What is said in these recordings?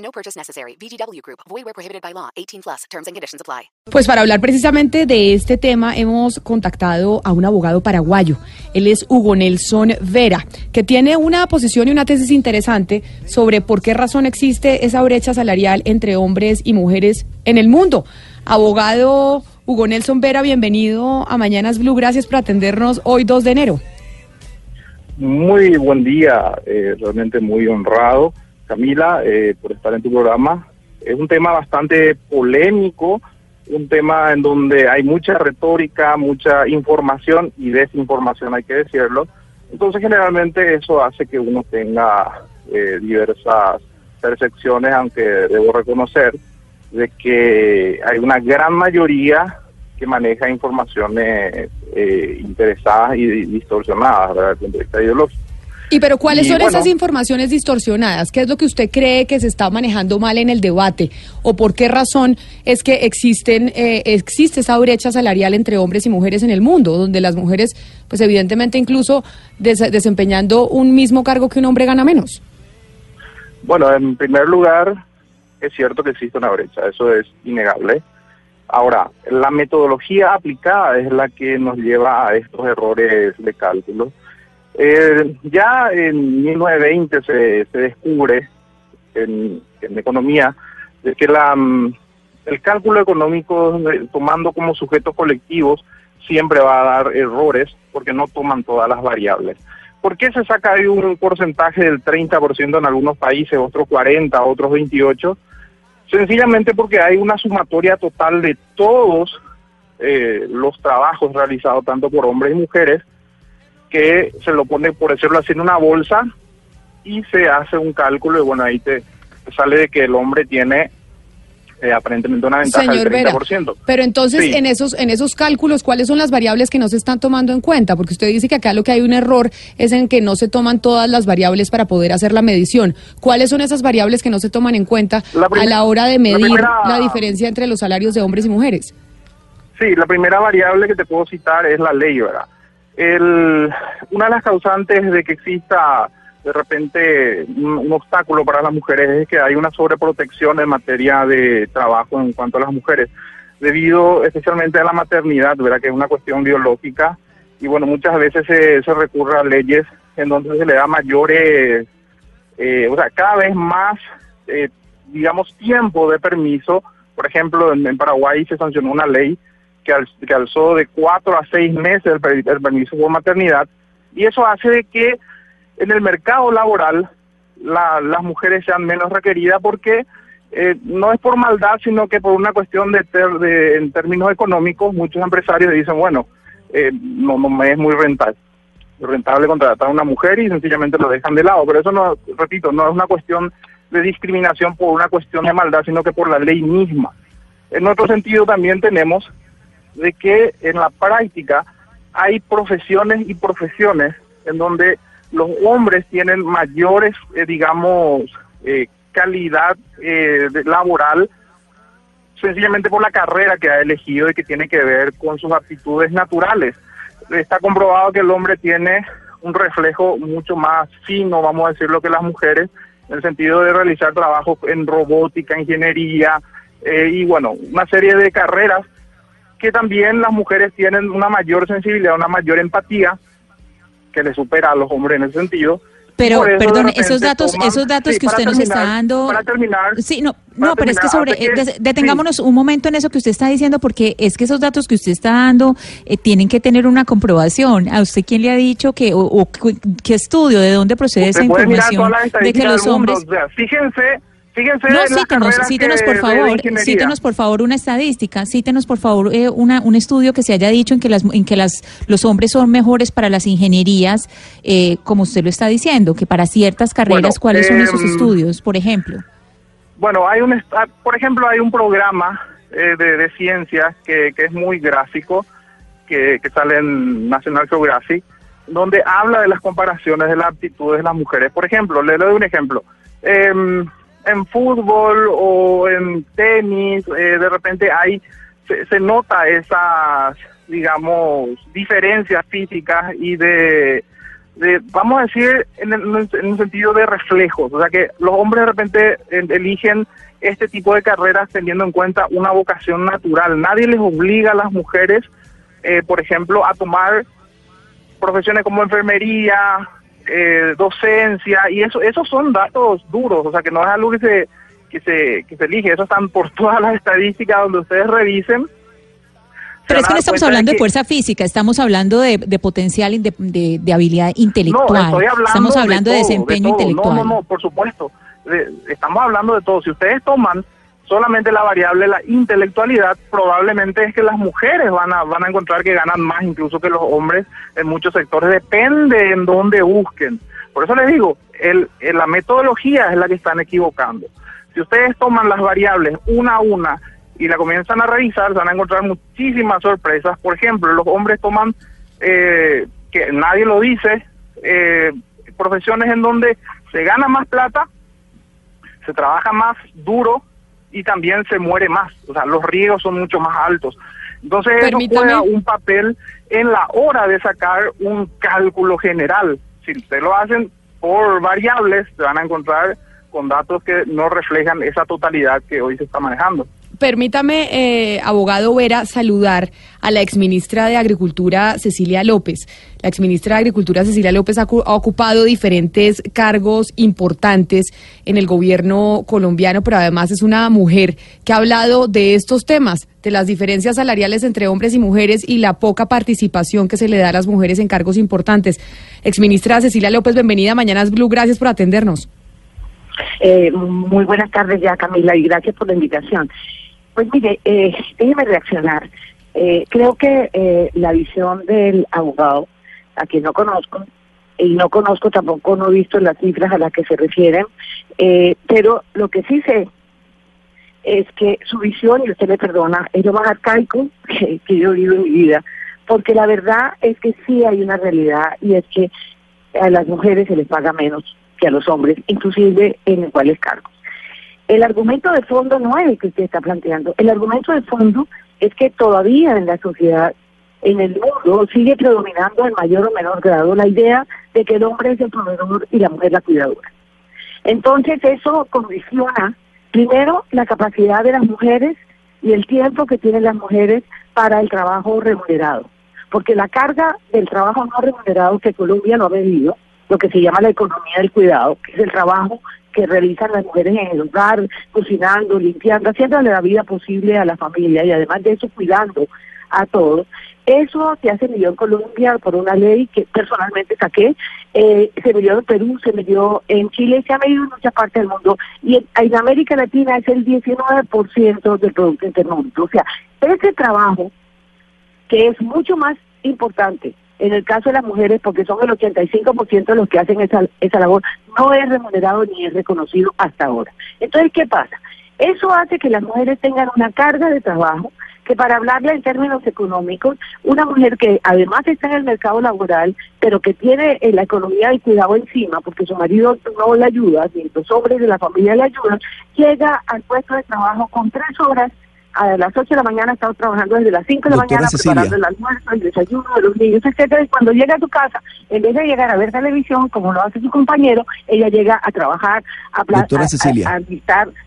No purchase necessary. VGW Group. Void where prohibited by law. 18 plus. Terms and conditions apply. Pues para hablar precisamente de este tema hemos contactado a un abogado paraguayo. Él es Hugo Nelson Vera, que tiene una posición y una tesis interesante sobre por qué razón existe esa brecha salarial entre hombres y mujeres en el mundo. Abogado Hugo Nelson Vera, bienvenido a Mañanas Blue. Gracias por atendernos hoy 2 de enero. Muy buen día, eh, realmente muy honrado, Camila, eh, por estar en tu programa. Es un tema bastante polémico, un tema en donde hay mucha retórica, mucha información y desinformación, hay que decirlo. Entonces, generalmente eso hace que uno tenga eh, diversas percepciones, aunque debo reconocer de que hay una gran mayoría que maneja informaciones eh, interesadas y distorsionadas desde el punto de vista ideológico. ¿Y pero cuáles Y son bueno. esas informaciones distorsionadas? ¿Qué es lo que usted cree que se está manejando mal en el debate? ¿O por qué razón es que existen eh, existe esa brecha salarial entre hombres y mujeres en el mundo, donde las mujeres, pues evidentemente incluso des- desempeñando un mismo cargo que un hombre gana menos? Bueno, en primer lugar, es cierto que existe una brecha, eso es innegable. Ahora, la metodología aplicada es la que nos lleva a estos errores de cálculo. Eh, ya en 1920 se, se descubre en, en economía de que la, mm, el cálculo económico, tomando como sujetos colectivos, siempre va a dar errores porque no toman todas las variables. ¿Por qué se saca ahí un porcentaje del 30% en algunos países, otros 40, otros 28? Sencillamente porque hay una sumatoria total de todos eh, los trabajos realizados tanto por hombres y mujeres que se lo pone, por decirlo así, en una bolsa y se hace un cálculo y bueno, ahí te, sale de que el hombre tiene eh, aparentemente una ventaja Señor del Vera, 30%. pero entonces Sí. en esos en esos cálculos, ¿cuáles son las variables que no se están tomando en cuenta? Porque usted dice que acá lo que hay un error es en que no se toman todas las variables para poder hacer la medición. ¿Cuáles son esas variables que no se toman en cuenta La a la hora de la medir primera- la diferencia entre los salarios de hombres y mujeres? Sí, la primera variable que te puedo citar es la ley, ¿verdad? El, una de las causantes de que exista de repente un, obstáculo para las mujeres es que hay una sobreprotección en materia de trabajo en cuanto a las mujeres, debido especialmente a la maternidad, ¿verdad? Que es una cuestión biológica y bueno, muchas veces se, se recurre a leyes en donde se le da mayores, eh, o sea, cada vez más, eh, digamos, tiempo de permiso. Por ejemplo, en Paraguay se sancionó una ley que, al- que alzó de cuatro a seis meses el, el permiso por maternidad y eso hace de que en el mercado laboral la- las mujeres sean menos requeridas porque eh, no es por maldad, sino que por una cuestión de, ter- de- en términos económicos, muchos empresarios dicen, bueno, eh, no, no me es muy rentable rentable contratar a una mujer y sencillamente lo dejan de lado. Pero eso no, repito, no es una cuestión de discriminación por una cuestión de maldad, sino que por la ley misma. En otro sentido también tenemos de que en la práctica hay profesiones y profesiones en donde los hombres tienen mayores, eh, digamos, eh, calidad eh, laboral sencillamente por la carrera que ha elegido y que tiene que ver con sus aptitudes naturales. Está comprobado que el hombre tiene un reflejo mucho más fino, vamos a decirlo, que las mujeres, en el sentido de realizar trabajos en robótica, ingeniería eh, y bueno, una serie de carreras que también las mujeres tienen una mayor sensibilidad, una mayor empatía que le supera a los hombres en ese sentido. Pero, perdón, esos datos, toman- esos datos Sí, que usted nos está dando. Para terminar. Sí, no, no, pero es que sobre. que- detengámonos un momento en eso que usted está diciendo, porque es que esos datos que usted está dando eh, tienen que tener una comprobación. ¿A usted quién le ha dicho que, o, o qué estudio, de dónde procede Usted esa información de que los hombres. o sea, fíjense, fíjense No, cítenos, cítenos por favor, cítenos por favor una estadística, cítenos por favor eh, una, un estudio que se haya dicho en que las en que las los hombres son mejores para las ingenierías, eh, como usted lo está diciendo, que para ciertas carreras, Bueno, ¿cuáles son esos em, estudios, por ejemplo? Bueno, hay un, ah, por ejemplo, hay un programa eh, de, de ciencias que, que es muy gráfico, que, que sale en National Geographic, donde habla de las comparaciones de las aptitudes de las mujeres. Por ejemplo, le doy un ejemplo. Em, en fútbol o en tenis, eh, de repente hay, se, se nota esas, digamos, diferencias físicas y de, de, vamos a decir, en, el- en un sentido de reflejos. O sea que los hombres de repente eh, eligen este tipo de carreras teniendo en cuenta una vocación natural. Nadie les obliga a las mujeres, eh, por ejemplo, a tomar profesiones como enfermería, eh, docencia, y eso esos son datos duros, o sea que no es algo que se, que se, que se elige, eso están por todas las estadísticas donde ustedes revisen. se Pero es que no estamos hablando de que- fuerza física, estamos hablando de, de potencial, de, de- de habilidad intelectual. No, estamos hablando de, todo, desempeño todo. intelectual. No, no, no, por supuesto. Estamos hablando de todo. Si ustedes toman solamente la variable la intelectualidad, probablemente es que las mujeres van a van a encontrar que ganan más incluso que los hombres en muchos sectores. Depende en dónde busquen. Por eso les digo, el, la metodología es la que están equivocando. Si ustedes toman las variables una a una y la comienzan a revisar, van a encontrar muchísimas sorpresas. Por ejemplo, los hombres toman, eh, que nadie lo dice, eh, profesiones en donde se gana más plata, se trabaja más duro y también se muere más. O sea, los riesgos son mucho más altos. Entonces, Permítame. eso juega un papel en la hora de sacar un cálculo general. Si ustedes lo hacen por variables, se van a encontrar con datos que no reflejan esa totalidad que hoy se está manejando. Permítame, eh, abogado Vera, saludar a la exministra de Agricultura, Cecilia López. La exministra de Agricultura, Cecilia López, ha, cu- ha ocupado diferentes cargos importantes en el gobierno colombiano, pero además es una mujer que ha hablado de estos temas, de las diferencias salariales entre hombres y mujeres y la poca participación que se le da a las mujeres en cargos importantes. Exministra Cecilia López, bienvenida a Mañanas Blue, gracias por atendernos. Eh, muy buenas tardes ya, Camila, y gracias por la invitación. Pues mire, eh, déjeme reaccionar. Eh, creo que eh, la visión del abogado, a quien no conozco, y no conozco tampoco, no he visto las cifras a las que se refieren, eh, pero lo que sí sé es que su visión, y usted me perdona, es lo más arcaico que, que yo he oído en mi vida, porque la verdad es que sí hay una realidad y es que a las mujeres se les paga menos que a los hombres, inclusive en iguales cargos. El argumento de fondo no es el que usted está planteando. El argumento de fondo es que todavía en la sociedad, en el mundo, sigue predominando en mayor o menor grado la idea de que el hombre es el proveedor y la mujer la cuidadora. Entonces eso condiciona primero la capacidad de las mujeres y el tiempo que tienen las mujeres para el trabajo remunerado. Porque la carga del trabajo no remunerado que Colombia no ha medido, lo que se llama la economía del cuidado, que es el trabajo que realizan las mujeres en el hogar, cocinando, limpiando, haciéndole la vida posible a la familia y además de eso cuidando a todos. Eso se hace en Colombia por una ley que personalmente saqué, eh, se midió en Perú, se midió en Chile, se ha medido en muchas partes del mundo y en, América Latina es el 19% del Producto Interno. O sea, ese trabajo que es mucho más importante en el caso de las mujeres, porque son el 85% de los que hacen esa, esa labor, no es remunerado ni es reconocido hasta ahora. Entonces, ¿qué pasa? Eso hace que las mujeres tengan una carga de trabajo que para hablarle en términos económicos, una mujer que además está en el mercado laboral, pero que tiene eh, la economía del cuidado encima, porque su marido no le ayuda, ni los hombres de la familia le ayudan, llega al puesto de trabajo con tres horas a las 8 de la mañana ha estado trabajando desde las 5 de la mañana Cecilia. preparando el almuerzo, el desayuno de los niños, etcétera, y cuando llega a su casa, en vez de llegar a ver televisión, como lo hace su compañero, ella llega a trabajar, a, a- a- a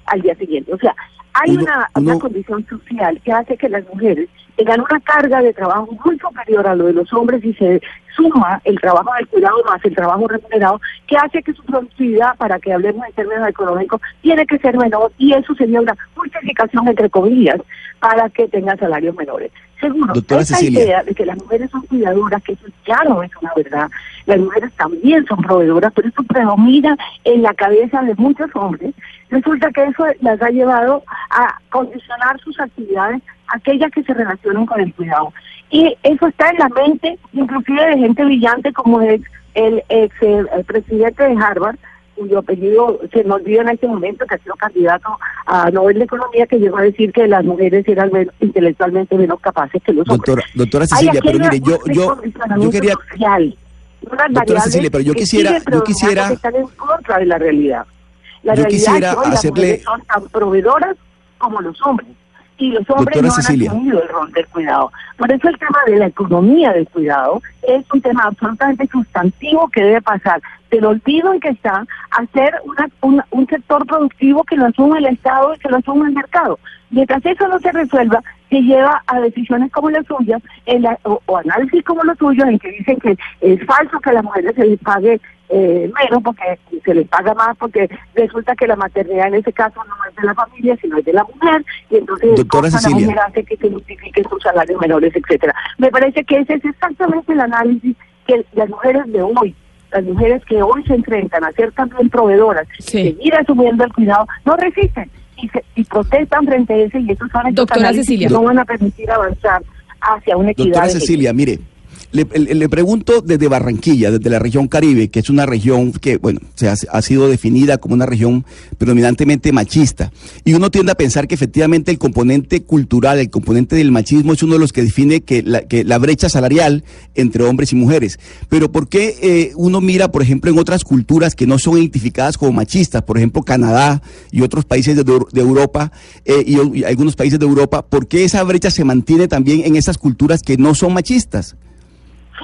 al día siguiente. O sea, hay Uno- una, uno- una condición social que hace que las mujeres tengan una carga de trabajo muy superior a lo de los hombres y se suma el trabajo del cuidado más el trabajo remunerado, que hace que su productividad, para que hablemos en términos económicos, tiene que ser menor y eso sería una justificación, entre comillas, para que tengan salarios menores. Seguro, Doctora esa Cecilia. idea de que las mujeres son cuidadoras, que eso claro es una verdad, las mujeres también son proveedoras, pero eso predomina en la cabeza de muchos hombres, resulta que eso las ha llevado a condicionar sus actividades aquellas que se relacionan con el cuidado. Y eso está en la mente, inclusive de gente brillante como es el ex el presidente de Harvard, cuyo apellido se me olvida en este momento, que ha sido candidato a Nobel de Economía, que llegó a decir que las mujeres eran men- intelectualmente menos capaces que los hombres. Doctora, doctora Cecilia, pero mire, yo, yo, yo quería, social, Doctora Cecilia, pero yo quisiera- yo quisiera- que están en contra de la realidad. La Yo realidad quisiera es que hoy las hacerle- mujeres son tan proveedoras como los hombres. Y los hombres Doctora no Cecilia. han asumido el rol del cuidado. Por eso el tema de la economía del cuidado es un tema absolutamente sustantivo que debe pasar del olvido en que está a ser una, una- un sector productivo que lo asume el Estado y que lo asume el mercado. Mientras eso no se resuelva, se lleva a decisiones como las suyas en la- o, o análisis como los suyos en que dicen que es falso que a las mujeres se les pague eh, menos porque se les paga más porque resulta que la maternidad en ese caso no es de la familia sino es de la mujer y entonces Doctora cosa Cecilia. la mujer hace que se justifiquen sus salarios menores, etcétera. Me parece que ese es exactamente el análisis que las mujeres de hoy las mujeres que hoy se enfrentan a ser también proveedoras, Sí. seguir asumiendo el cuidado, no resisten y, se- y protestan frente a eso y esos son estos Doctora Cecilia. que no van a permitir avanzar hacia una equidad. Doctora Cecilia, mire, le, pregunto desde Barranquilla, desde la región Caribe, que es una región que, bueno, se ha, sido definida como una región predominantemente machista. Y uno tiende a pensar que efectivamente el componente cultural, el componente del machismo es uno de los que define que la, que la brecha salarial entre hombres y mujeres. Pero ¿por qué eh, uno mira, por ejemplo, en otras culturas que no son identificadas como machistas, por ejemplo, Canadá y otros países de, de Europa eh, y, y algunos países de Europa, ¿por qué esa brecha se mantiene también en esas culturas que no son machistas?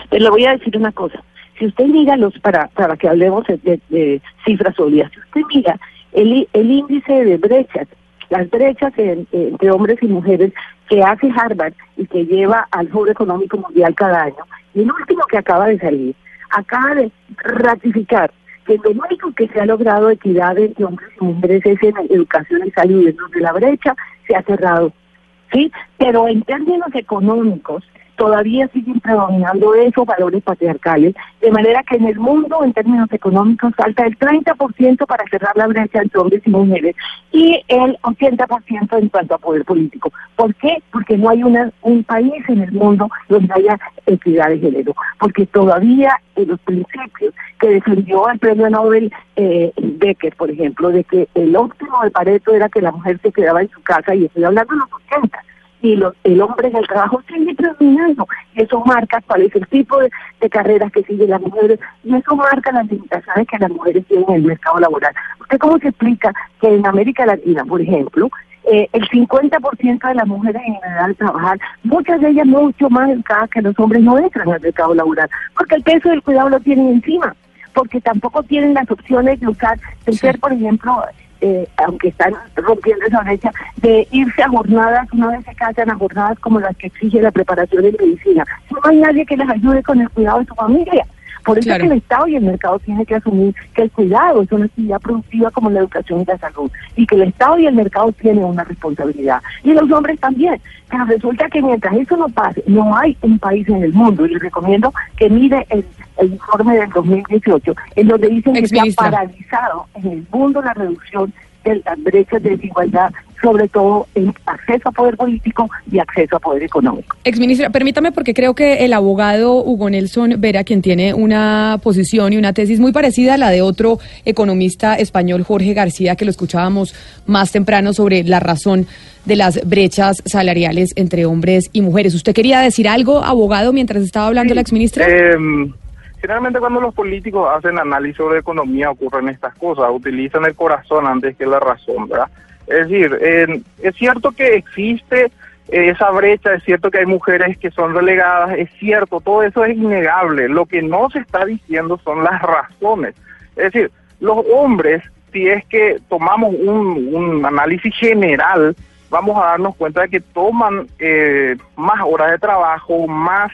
Pero le voy a decir una cosa. Si usted mira los, para, para que hablemos de, cifras sólidas, si usted mira el, el índice de brechas, las brechas en- entre hombres y mujeres que hace Harvard y que lleva al Foro Económico Mundial cada año, y el último que acaba de salir, acaba de ratificar que lo único que se ha logrado equidad entre hombres y mujeres es en educación y salud, donde la brecha se ha cerrado ¿sí? Pero en términos económicos todavía siguen predominando esos valores patriarcales, de manera que en el mundo, en términos económicos, falta el 30% para cerrar la brecha entre hombres y mujeres y el 80% en cuanto a poder político. ¿Por qué? Porque no hay una, un país en el mundo donde haya equidad de género, porque todavía en los principios que defendió el premio Nobel eh, Becker, por ejemplo, de que el óptimo de Pareto era que la mujer se quedaba en su casa, y estoy hablando de los 80, y lo- el hombre en el trabajo sigue predominando. Y eso marca cuál es el tipo de, de carreras que siguen las mujeres y eso marca las limitaciones que las mujeres tienen en el mercado laboral. ¿Usted cómo se explica que en América Latina, por ejemplo, eh, el 50% de las mujeres en general trabajar, muchas de ellas mucho más educadas que los hombres no entran al mercado laboral, porque el peso del cuidado lo tienen encima, porque tampoco tienen las opciones de usar, de ser, por ejemplo, eh, aunque están rompiendo esa brecha, de irse a jornadas, una vez se casan a jornadas como las que exige la preparación en medicina. No hay nadie que les ayude con el cuidado de su familia. Por eso Claro. es que el Estado y el mercado tienen que asumir que el cuidado es una actividad productiva como la educación y la salud, y que el Estado y el mercado tienen una responsabilidad. Y los hombres también. Pero resulta que mientras eso no pase, no hay un país en el mundo, y les recomiendo que mire el, el informe del 2018, en donde dicen que se ha paralizado en el mundo la reducción de las brechas de desigualdad, sobre todo en acceso a poder político y acceso a poder económico. Exministra, permítame porque creo que el abogado Hugo Nelson Vera, quien tiene una posición y una tesis muy parecida a la de otro economista español, Jorge García, que lo escuchábamos más temprano sobre la razón de las brechas salariales entre hombres y mujeres. ¿Usted quería decir algo, abogado, mientras estaba hablando la exministra? Eh, generalmente cuando los políticos hacen análisis sobre economía ocurren estas cosas, utilizan el corazón antes que la razón, ¿verdad? Es decir, es cierto que existe esa brecha, es cierto que hay mujeres que son relegadas, es cierto, todo eso es innegable. Lo que no se está diciendo son las razones. Es decir, los hombres, si es que tomamos un, un análisis general, vamos a darnos cuenta de que toman eh, más horas de trabajo, más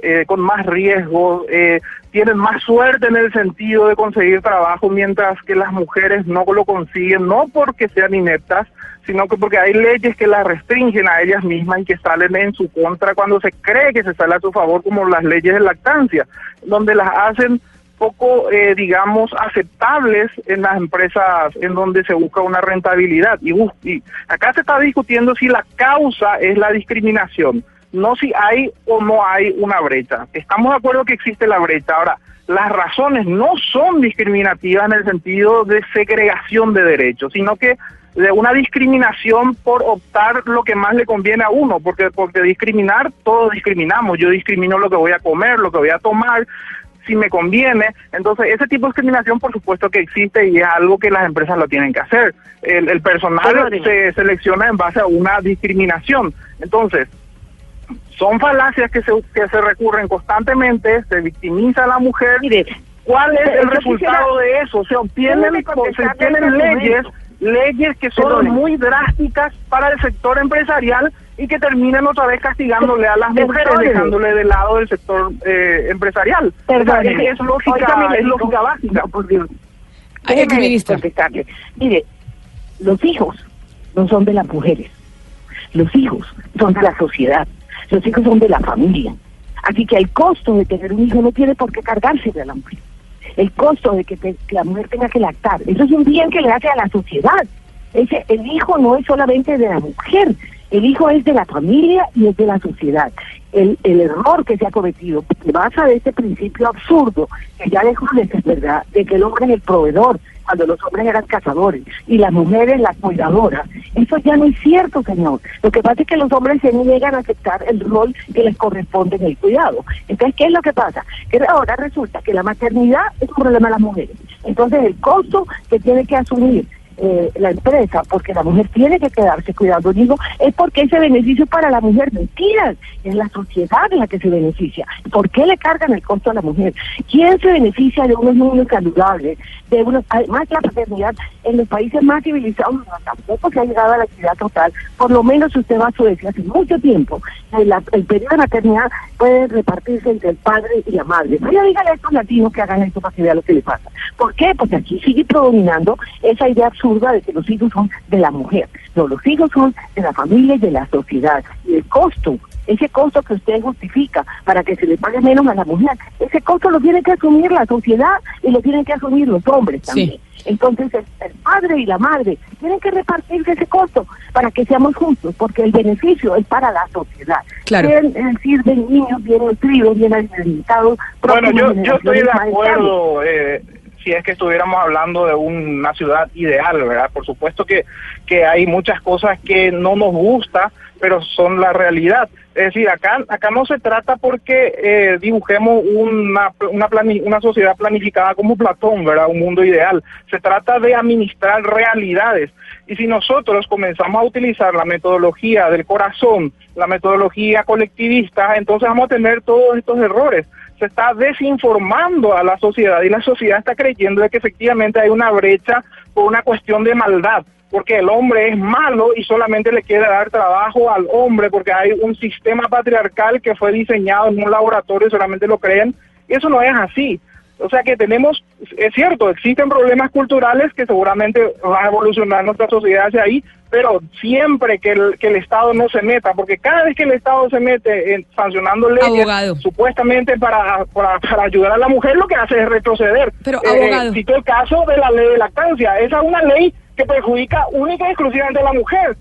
eh, con más riesgo, eh, tienen más suerte en el sentido de conseguir trabajo, mientras que las mujeres no lo consiguen, no porque sean ineptas, sino que porque hay leyes que las restringen a ellas mismas y que salen en su contra cuando se cree que se sale a su favor, como las leyes de lactancia, donde las hacen poco, eh, digamos, aceptables en las empresas en donde se busca una rentabilidad. Y, y acá se está discutiendo si la causa es la discriminación. No si hay o no hay una brecha. Estamos de acuerdo que existe la brecha. Ahora, las razones no son discriminativas en el sentido de segregación de derechos, sino que de una discriminación por optar lo que más le conviene a uno, porque porque discriminar todos discriminamos. Yo discrimino lo que voy a comer, lo que voy a tomar, si me conviene. Entonces, ese tipo de discriminación, por supuesto que existe y es algo que las empresas lo tienen que hacer. El, el personal se selecciona en base a una discriminación. Entonces, son falacias que se, que se recurren constantemente, se victimiza a la mujer. ¿Cuál es el resultado de eso? Se obtienen, se obtienen leyes, leyes que son muy drásticas para el sector empresarial y que terminan otra vez castigándole a las mujeres, dejándole de lado del sector eh, empresarial. Perdón, es, es lógica, es lógica básica. por Dios. Ay, contestarle. Mire, los hijos no son de las mujeres. Los hijos son de la sociedad. Los hijos son de la familia. Así que el costo de tener un hijo no tiene por qué cargarse de la mujer. El costo de que, la mujer tenga que lactar, eso es un bien que le hace a la sociedad. El hijo no es solamente de la mujer, el hijo es de la familia y es de la sociedad. El, el error que se ha cometido se basa de este principio absurdo, que ya dejó de ser verdad, de que el hombre es el proveedor, cuando los hombres eran cazadores y las mujeres las cuidadoras. Eso ya no es cierto, señor. Lo que pasa es que los hombres se niegan a aceptar el rol que les corresponde en el cuidado. Entonces, ¿qué es lo que pasa? Que ahora resulta que la maternidad es un problema de las mujeres. Entonces, el costo que tiene que asumir eh, la empresa, porque la mujer tiene que quedarse cuidando un hijo, es porque ese beneficio para la mujer. Mentiras, es la sociedad la que se beneficia. ¿Por qué le cargan el costo a la mujer? ¿Quién se beneficia de unos niños saludables? De unos, además, la paternidad en los países más civilizados no, tampoco se ha llegado a la equidad total. Por lo menos usted va a Suecia hace mucho tiempo, el, el periodo de maternidad puede repartirse entre el padre y la madre. Vaya, dígale a estos latinos que hagan esto para que vean lo que le pasa. ¿Por qué? Porque aquí sigue predominando esa idea absurda de que los hijos son de la mujer. No, los hijos son de la familia y de la sociedad. Y el costo, ese costo que usted justifica para que se le pague menos a la mujer, ese costo lo tiene que asumir la sociedad y lo tienen que asumir los hombres también. Sí. Entonces el, el padre y la madre tienen que repartirse ese costo para que seamos justos, porque el beneficio es para la sociedad. Claro. Bien, es decir, de niños bien nutridos, bien alimentados. Bueno, yo, yo estoy de acuerdo eh, si es que estuviéramos hablando de una ciudad ideal, ¿verdad? Por supuesto que, que hay muchas cosas que no nos gusta, pero son la realidad. Es decir, acá, acá no se trata porque eh, dibujemos una, una, una sociedad planificada como Platón, ¿verdad? Un mundo ideal. Se trata de administrar realidades. Y si nosotros comenzamos a utilizar la metodología del corazón, la metodología colectivista, entonces vamos a tener todos estos errores. Se está desinformando a la sociedad y la sociedad está creyendo de que efectivamente hay una brecha por una cuestión de maldad, porque el hombre es malo y solamente le quiere dar trabajo al hombre porque hay un sistema patriarcal que fue diseñado en un laboratorio solamente lo creen. Y eso no es así. O sea que tenemos, es cierto, existen problemas culturales que seguramente van a evolucionar nuestra sociedad hacia ahí, pero siempre que el, que el Estado no se meta, porque cada vez que el Estado se mete en sancionando leyes, Abogado. supuestamente para, para, para ayudar a la mujer, lo que hace es retroceder. Pero, Eh, abogado. cito el caso de la ley de lactancia. Esa es una ley que perjudica única y exclusivamente a la mujer.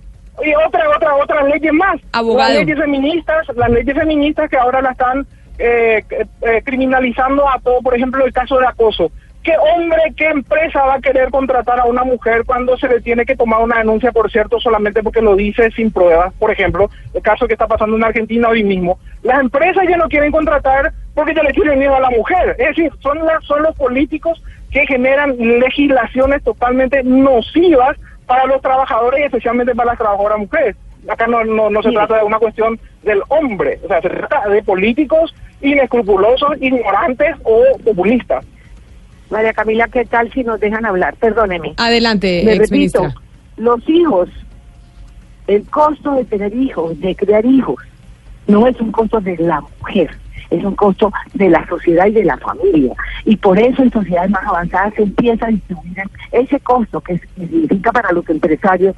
Y otra, otra, otras leyes más. Abogado. Las leyes feministas, las leyes feministas que ahora la están eh, eh, criminalizando a todo, por ejemplo, el caso de acoso. ¿Qué hombre, qué empresa va a querer contratar a una mujer cuando se le tiene que tomar una denuncia, por cierto, solamente porque lo dice sin pruebas? Por ejemplo, el caso que está pasando en Argentina hoy mismo. Las empresas ya no quieren contratar porque ya le tienen miedo a la mujer. Es decir, son, las, son los políticos que generan legislaciones totalmente nocivas para los trabajadores y especialmente para las trabajadoras mujeres. Acá no, no, no se trata de una cuestión del hombre, o sea, se trata de políticos inescrupulosos, ignorantes o populistas. María Camila, ¿qué tal si nos dejan hablar? Perdóneme. Adelante, Me repito, los hijos, el costo de tener hijos, de crear hijos, no es un costo de la mujer, es un costo de la sociedad y de la familia. Y por eso en sociedades más avanzadas se empieza a distribuir ese costo que significa para los empresarios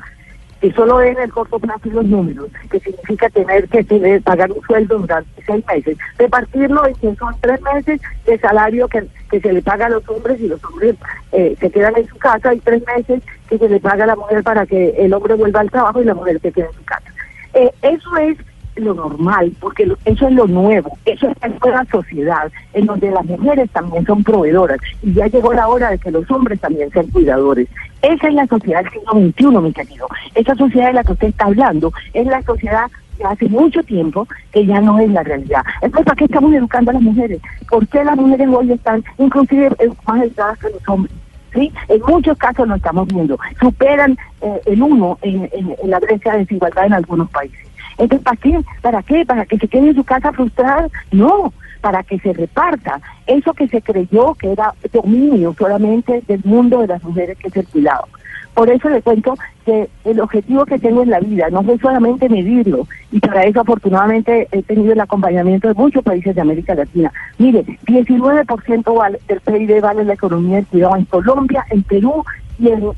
que solo ven el corto plazo y los números, que significa tener que tener, pagar un sueldo durante seis meses, repartirlo en que son tres meses de salario que, que se le paga a los hombres y los hombres eh, se quedan en su casa y tres meses que se le paga a la mujer para que el hombre vuelva al trabajo y la mujer se quede en su casa. Eh, eso es lo normal, porque eso es lo nuevo, eso toda la sociedad, en donde las mujeres también son proveedoras y ya llegó la hora de que los hombres también sean cuidadores. Esa es la sociedad del siglo XXI, mi querido. Esa sociedad de la que usted está hablando es la sociedad que hace mucho tiempo que ya no es la realidad. Entonces, ¿para qué estamos educando a las mujeres? ¿Por qué las mujeres hoy están inclusive más educadas que los hombres? ¿sí? En muchos casos lo estamos viendo. Superan eh, el uno en la brecha de desigualdad en algunos países. Entonces, ¿para qué? ¿Para qué? ¿Para que se quede en su casa frustrada? No, para que se reparta eso que se creyó que era dominio solamente del mundo de las mujeres que cuidado. Por eso le cuento que el objetivo que tengo en la vida no es solamente medirlo, y para eso afortunadamente he tenido el acompañamiento de muchos países de América Latina. Mire, 19% vale, del PIB vale la economía del cuidado en Colombia, en Perú y en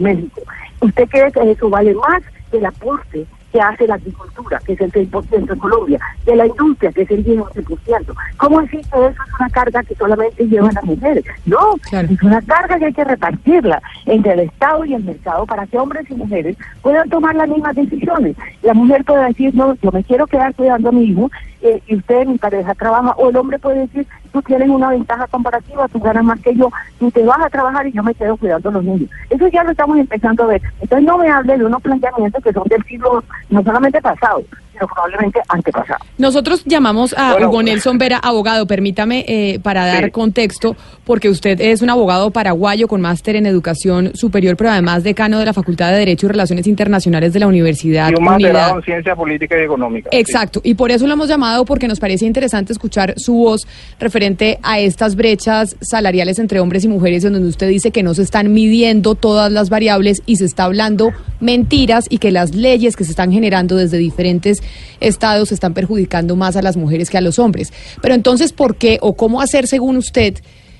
México. ¿Usted cree que eso vale más que el aporte que hace la agricultura, que es el 6% en Colombia, de la industria, que es el 10%. ¿Cómo decir que eso es una carga que solamente llevan las mujeres? No, Claro. es una carga que hay que repartirla entre el Estado y el mercado para que hombres y mujeres puedan tomar las mismas decisiones. La mujer puede decir, no, yo me quiero quedar cuidando a mi hijo eh, y usted, mi pareja, trabaja, o el hombre puede decir, tú tienes una ventaja comparativa, tú ganas más que yo, tú te vas a trabajar y yo me quedo cuidando a los niños. Eso ya lo estamos empezando a ver. Entonces no me hable de unos planteamientos que son del siglo no solamente pasado, sino probablemente antepasado. Nosotros llamamos a Bueno. Hugo Nelson Vera, abogado, permítame eh, para dar Sí. contexto, porque usted es un abogado paraguayo con máster en educación superior, pero además decano de la Facultad de Derecho y Relaciones Internacionales de la Universidad Y un Unidad. en ciencia política y económica. sí. Exacto, y por eso lo hemos llamado porque nos parece interesante escuchar su voz referente a estas brechas salariales entre hombres y mujeres, en donde usted dice que no se están midiendo todas las variables y se está hablando mentiras y que las leyes que se están generando desde diferentes estados están perjudicando más a las mujeres que a los hombres. Pero entonces, ¿por qué o cómo hacer, según usted,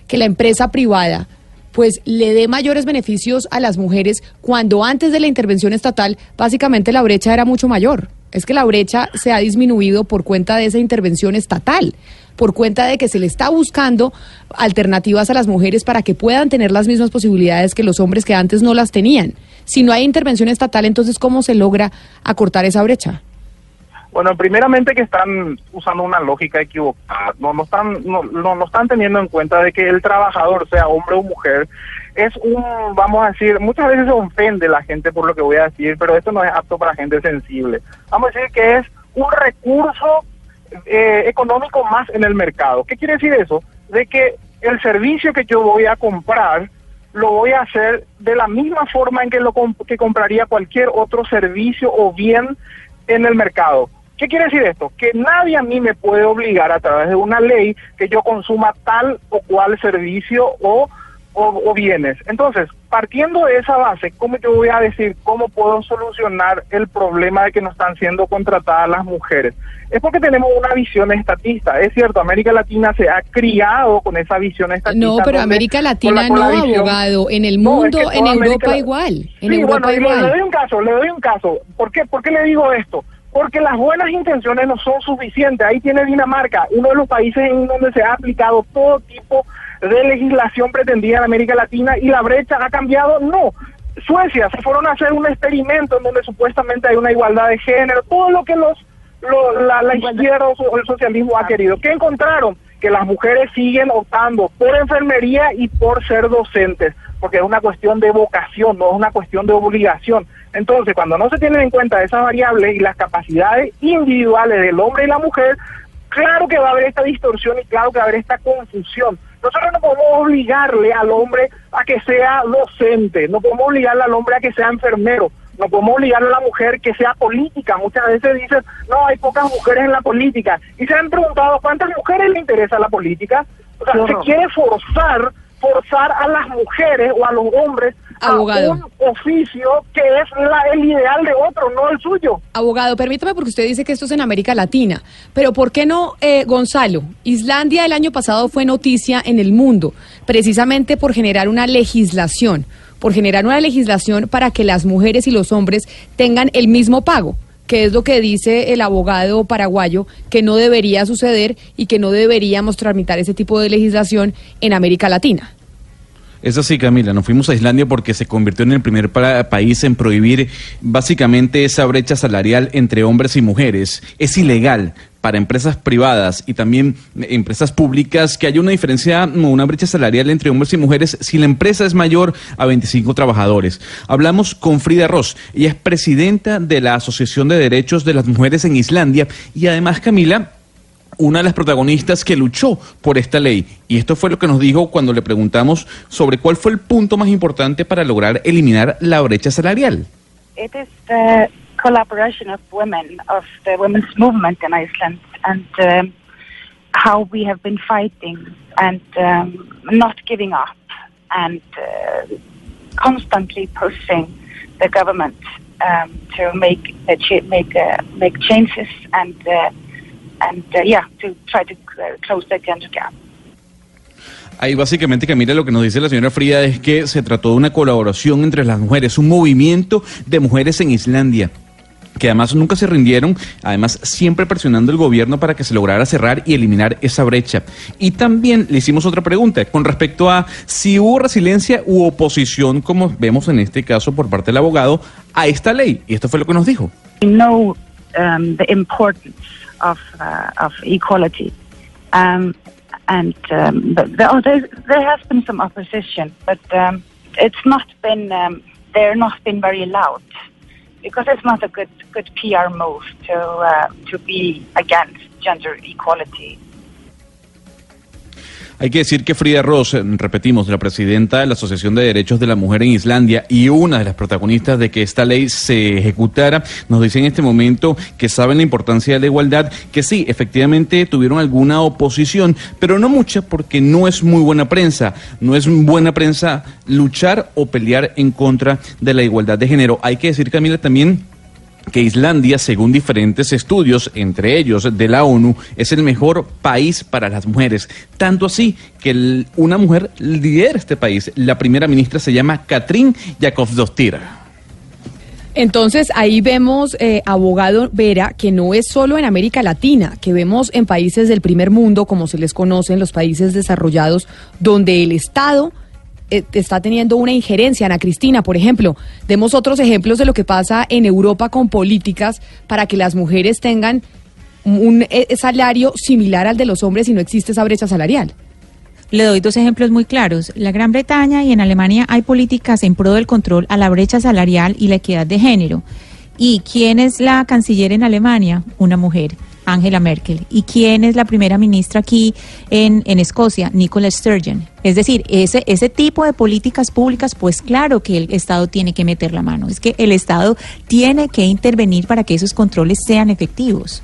que la empresa privada pues le dé mayores beneficios a las mujeres cuando antes de la intervención estatal básicamente la brecha era mucho mayor. Es que la brecha se ha disminuido por cuenta de esa intervención estatal, por cuenta de que se le está buscando alternativas a las mujeres para que puedan tener las mismas posibilidades que los hombres que antes no las tenían. Si no hay intervención estatal, entonces ¿cómo se logra acortar esa brecha? Bueno, primeramente que están usando una lógica equivocada, no, no están no, no, están teniendo en cuenta de que el trabajador, sea hombre o mujer, es un, vamos a decir, muchas veces se ofende la gente por lo que voy a decir, pero esto no es apto para gente sensible. Vamos a decir que es un recurso eh, económico más en el mercado. ¿Qué quiere decir eso? De que el servicio que yo voy a comprar lo voy a hacer de la misma forma en que lo comp- que compraría cualquier otro servicio o bien en el mercado. ¿Qué quiere decir esto? Que nadie a mí me puede obligar a través de una ley que yo consuma tal o cual servicio o, o, o bienes. Entonces, partiendo de esa base, ¿cómo yo voy a decir cómo puedo solucionar el problema de que no están siendo contratadas las mujeres? Es porque tenemos una visión estatista. Es cierto, América Latina se ha criado con esa visión estatista. No, pero América con la- Latina con la no, visión- abogado. En el No, es mundo, que en América Europa la- igual. En Sí, Europa bueno, le- igual. Le, doy un caso, le doy un caso. ¿Por qué, ¿Por qué le digo esto? Porque las buenas intenciones no son suficientes. Ahí tiene Dinamarca, uno de los países en donde se ha aplicado todo tipo de legislación pretendida en América Latina y la brecha ha cambiado. No. Suecia se fueron a hacer un experimento en donde supuestamente hay una igualdad de género, todo lo que los lo- la, la izquierda o el socialismo ha querido. ¿Qué encontraron? Que las mujeres siguen optando por enfermería y por ser docentes, porque es una cuestión de vocación, no es una cuestión de obligación. Entonces, cuando no se tienen en cuenta esas variables y las capacidades individuales del hombre y la mujer, claro que va a haber esta distorsión y claro que va a haber esta confusión. Nosotros no podemos obligarle al hombre a que sea docente, no podemos obligarle al hombre a que sea enfermero, no podemos obligarle a la mujer que sea política. Muchas veces dicen, no, hay pocas mujeres en la política. Y se han preguntado, ¿cuántas mujeres le interesa la política? O sea, se quiere forzar, forzar a las mujeres o a los hombres Abogado. a un oficio que es la- el ideal de otro, no el suyo. Abogado, permítame porque usted dice que esto es en América Latina, pero ¿por qué no, eh, Gonzalo? Islandia el año pasado fue noticia en el mundo, precisamente por generar una legislación, por generar una legislación para que las mujeres y los hombres tengan el mismo pago, que es lo que dice el abogado paraguayo, que no debería suceder y que no deberíamos tramitar ese tipo de legislación en América Latina. Es así, Camila. Nos fuimos a Islandia porque se convirtió en el primer pa- país en prohibir básicamente esa brecha salarial entre hombres y mujeres. Es ilegal para empresas privadas y también eh, empresas públicas que haya una diferencia o una brecha salarial entre hombres y mujeres si la empresa es mayor a 25 trabajadores. Hablamos con Frida Ross. Ella es presidenta de la Asociación de Derechos de las Mujeres en Islandia y además, Camila, una de las protagonistas que luchó por esta ley. Y esto fue lo que nos dijo cuando le preguntamos sobre cuál fue el punto más importante para lograr eliminar la brecha salarial. It is the collaboration of women, of the women's movement in Iceland, and um, how we have been fighting and um, not giving up and uh, constantly pushing the government um, to make uh, make uh, make changes and uh, and uh, yeah to try to close the gender gap. Ahí básicamente, Camila, lo que nos dice la señora Frida es que se trató de una colaboración entre las mujeres, un movimiento de mujeres en Islandia que además nunca se rindieron, además siempre presionando el gobierno para que se lograra cerrar y eliminar esa brecha. Y también le hicimos otra pregunta con respecto a si hubo resiliencia u oposición, como vemos en este caso por parte del abogado, a esta ley. Y esto fue lo que nos dijo. know um, the importance of uh, of equality, um, and um, oh, there, there has been some opposition, but um, it's not been um, not been very loud because it's not a good good PR move to uh, to be against gender equality. Hay que decir que Frida Ross, eh, repetimos, la presidenta de la Asociación de Derechos de la Mujer en Islandia y una de las protagonistas de que esta ley se ejecutara, nos dice en este momento que saben la importancia de la igualdad, que sí, efectivamente tuvieron alguna oposición, pero no mucha porque no es muy buena prensa, no es buena prensa luchar o pelear en contra de la igualdad de género. Hay que decir, Camila, también que Islandia, según diferentes estudios, entre ellos de la ONU, es el mejor país para las mujeres. Tanto así que una mujer lidera este país. La primera ministra se llama Katrin Jakobsdottir. Entonces ahí vemos, eh, abogado Vera, que no es solo en América Latina, que vemos en países del primer mundo, como se les conoce, en los países desarrollados, donde el Estado está teniendo una injerencia. Ana Cristina, por ejemplo, demos otros ejemplos de lo que pasa en Europa con políticas para que las mujeres tengan un eh, salario similar al de los hombres y no existe esa brecha salarial. Le doy dos ejemplos muy claros. La Gran Bretaña y en Alemania hay políticas en pro del control a la brecha salarial y la equidad de género. ¿Y quién es la canciller en Alemania? Una mujer, Angela Merkel. ¿Y quién es la primera ministra aquí en, en Escocia? Nicola Sturgeon. Es decir, ese, ese tipo de políticas públicas, pues claro que el Estado tiene que meter la mano. Es que el Estado tiene que intervenir para que esos controles sean efectivos.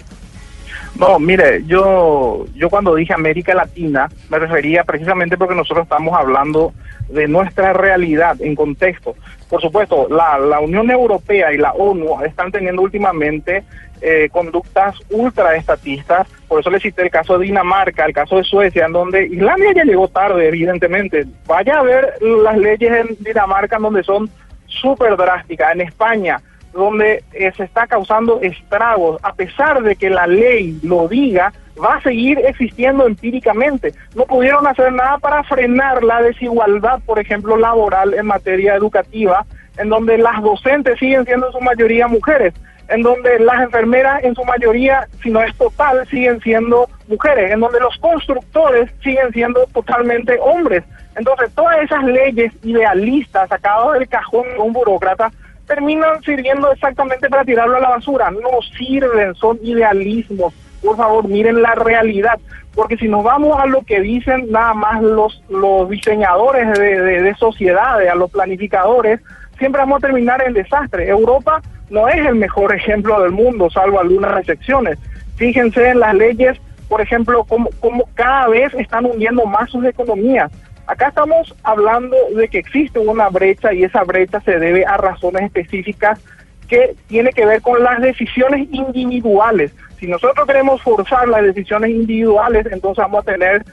No, mire, yo, yo cuando dije América Latina me refería precisamente porque nosotros estamos hablando de nuestra realidad en contexto. Por supuesto, la, la Unión Europea y la ONU están teniendo últimamente eh, conductas ultraestatistas, por eso le cité el caso de Dinamarca, el caso de Suecia, en donde Islandia ya llegó tarde, evidentemente. Vaya a ver las leyes en Dinamarca en donde son súper drásticas, en España donde eh, se está causando estragos, a pesar de que la ley lo diga, va a seguir existiendo empíricamente. No pudieron hacer nada para frenar la desigualdad, por ejemplo, laboral en materia educativa, en donde las docentes siguen siendo en su mayoría mujeres, en donde las enfermeras en su mayoría, si no es total, siguen siendo mujeres, en donde los constructores siguen siendo totalmente hombres. Entonces, todas esas leyes idealistas sacadas del cajón de un burócrata terminan sirviendo exactamente para tirarlo a la basura. No sirven, son idealismos. Por favor, miren la realidad. Porque si nos vamos a lo que dicen nada más los, los diseñadores de, de, de sociedades, a los planificadores, siempre vamos a terminar en desastre. Europa no es el mejor ejemplo del mundo, salvo algunas excepciones. Fíjense en las leyes, por ejemplo, cómo, cómo cada vez están hundiendo más sus economías. Acá estamos hablando de que existe una brecha y esa brecha se debe a razones específicas que tiene que ver con las decisiones individuales. Si nosotros queremos forzar las decisiones individuales, entonces vamos a tener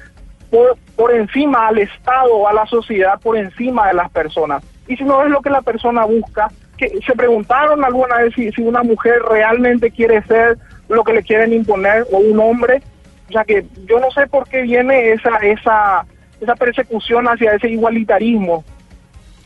por, por encima al Estado a la sociedad, por encima de las personas. Y si no es lo que la persona busca, que se preguntaron alguna vez si, una mujer realmente quiere ser lo que le quieren imponer o un hombre. O sea que yo no sé por qué viene esa esa esa persecución hacia ese igualitarismo,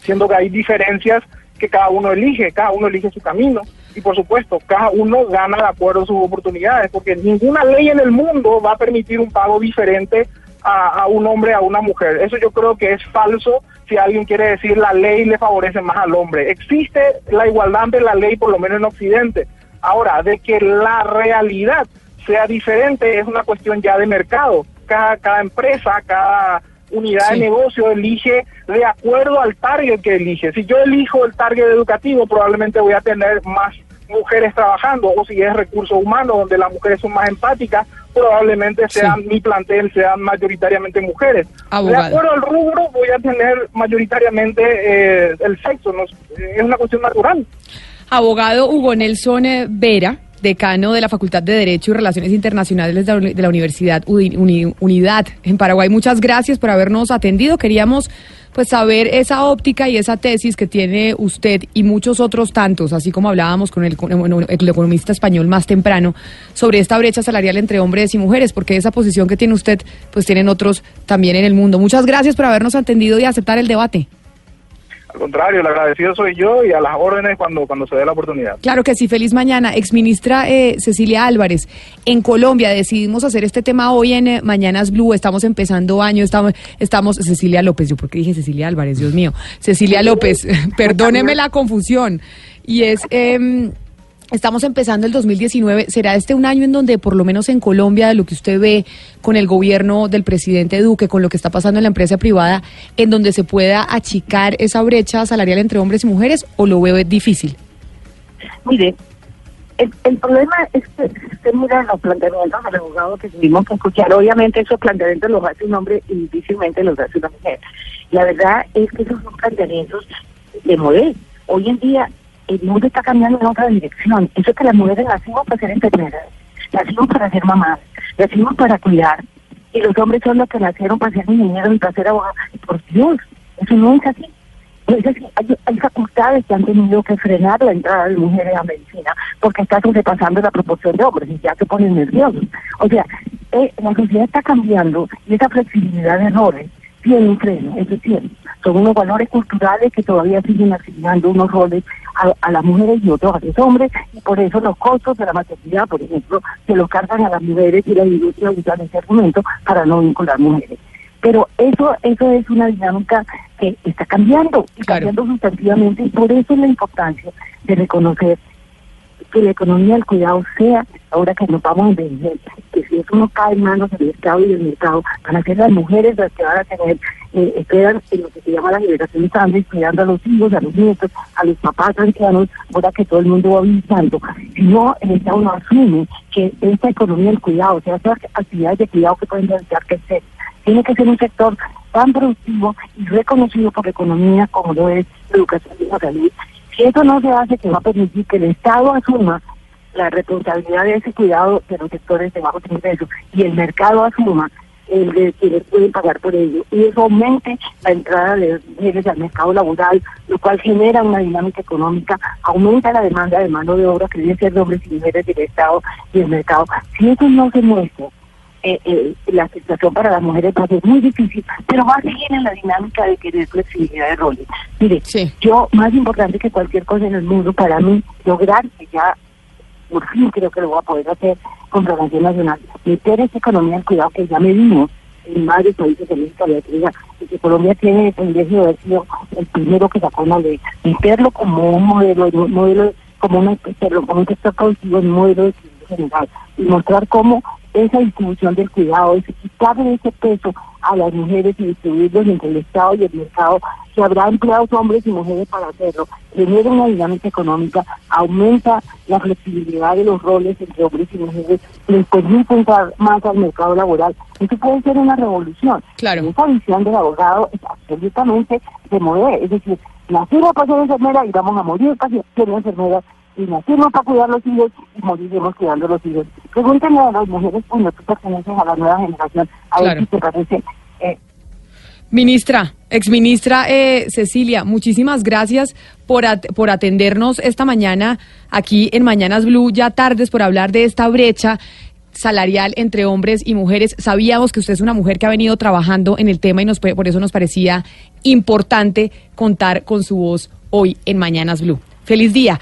siendo que hay diferencias que cada uno elige, cada uno elige su camino y por supuesto cada uno gana de acuerdo a sus oportunidades, porque ninguna ley en el mundo va a permitir un pago diferente a, a un hombre a una mujer. Eso yo creo que es falso si alguien quiere decir la ley le favorece más al hombre. Existe la igualdad ante la ley, por lo menos en Occidente. Ahora, de que la realidad sea diferente es una cuestión ya de mercado. Cada, cada empresa, cada unidad Sí. de negocio elige de acuerdo al target que elige. Si yo elijo el target educativo, probablemente voy a tener más mujeres trabajando, o si es recursos humanos, donde las mujeres son más empáticas, probablemente sean mi plantel, sean mayoritariamente mujeres. Abogado. De acuerdo al rubro, voy a tener mayoritariamente eh, el sexo, ¿no? es una cuestión natural. Abogado Hugo Nelson eh, Vera, decano de la Facultad de Derecho y Relaciones Internacionales de la, Universidad Uni- Uni- Unidad en Paraguay. Muchas gracias por habernos atendido. Queríamos pues saber esa óptica y esa tesis que tiene usted y muchos otros tantos, así como hablábamos con el, el economista español más temprano, sobre esta brecha salarial entre hombres y mujeres, porque esa posición que tiene usted, pues tienen otros también en el mundo. Muchas gracias por habernos atendido y aceptar el debate. Al contrario, el agradecido soy yo y a las órdenes cuando, cuando se dé la oportunidad. Claro que sí, feliz mañana. Exministra eh, Cecilia Álvarez, en Colombia decidimos hacer este tema hoy en eh, Mañanas Blue, estamos empezando año, estamos, estamos, Cecilia López, yo porque dije Cecilia Álvarez, Dios mío, Cecilia López, perdóneme la confusión. Y es, em, estamos empezando el 2019, ¿será este un año en donde por lo menos en Colombia, de lo que usted ve con el gobierno del presidente Duque, con lo que está pasando en la empresa privada, en donde se pueda achicar esa brecha salarial entre hombres y mujeres o lo veo difícil? Mire, el, problema es que usted mira los planteamientos del abogado que tuvimos que escuchar, obviamente esos planteamientos los hace un hombre y difícilmente los hace una mujer. La verdad es que esos son planteamientos de modelo. Hoy en día el mundo está cambiando en otra dirección. Eso es que las mujeres nacimos para ser enfermeras, nacimos para ser mamás, nacimos para cuidar, y los hombres son los que nacieron para ser ingenieros y para ser abogados. Por Dios, eso no es así. Es así. Hay, hay facultades que han tenido que frenar la entrada de mujeres a medicina porque está sobrepasando la proporción de hombres y ya se ponen nerviosos. O sea, eh, la sociedad está cambiando y esa flexibilidad de roles tiene un freno, eso es cierto. Son unos valores culturales que todavía siguen asignando unos roles a, a las mujeres y otros a los hombres, y por eso los costos de la maternidad, por ejemplo, se los cargan a las mujeres y la industria usa ese argumento para no vincular mujeres. Pero eso eso es una dinámica que está cambiando, y cambiando sustantivamente, y por eso es la importancia de reconocer que la economía del cuidado sea, ahora que nos vamos a envejecer, que si eso no cae en manos del Estado y del mercado, van a ser las mujeres las que van a tener, eh, esperan en lo que se llama la liberación estable, cuidando a los hijos, a los nietos, a los papás ancianos, ahora que todo el mundo va avisando. Si no, el Estado no asume que esta economía del cuidado, o sea, las actividades de cuidado que pueden dedicar que ser, tiene que ser un sector tan productivo y reconocido por economía como lo es la educación y la salud. Si eso no se hace, que va a permitir que el Estado asuma la responsabilidad de ese cuidado de los sectores de bajos ingresos y el mercado asuma el de quienes pueden pagar por ello. Y eso aumente la entrada de mujeres al mercado laboral, lo cual genera una dinámica económica, aumenta la demanda de mano de obra que debe ser hombres y mujeres del Estado y el mercado. Si eso no se muestra, eh, eh, la situación para las mujeres va a ser muy difícil, pero va a seguir en la dinámica de querer flexibilidad de roles. Mire, yo, más importante que cualquier cosa en el mundo, para mí, lograr que ya, por fin creo que lo voy a poder hacer con Programación Nacional, meter esa economía del cuidado que ya medimos en varios países de Latina, y que Colombia tiene el privilegio de haber sido el primero que sacó una ley, meterlo como un modelo, un modelo como, una, meterlo como un sector productivo, en un modelo de general, y mostrar cómo esa distribución del cuidado, es quitarle ese peso a las mujeres y distribuirlos entre el Estado y el mercado, que habrá empleados hombres y mujeres para hacerlo, genera una dinámica económica, aumenta la flexibilidad de los roles entre hombres y mujeres, les permite entrar más al mercado laboral. Eso puede ser una revolución. Claro. Esa visión del abogado es absolutamente de mover, es decir, nacimos para ser enfermera y vamos a morir para ser enfermeras y nacimos para cuidar los hijos y moriremos cuidando los hijos. Pregúntenle a las mujeres cuando tú perteneces a la nueva generación, a ver Claro. si te parece... Eh, Ministra, exministra eh, Cecilia, muchísimas gracias por, at- por atendernos esta mañana aquí en Mañanas Blue, ya tardes, por hablar de esta brecha salarial entre hombres y mujeres. Sabíamos que usted es una mujer que ha venido trabajando en el tema y nos, por eso nos parecía importante contar con su voz hoy en Mañanas Blue. Feliz día.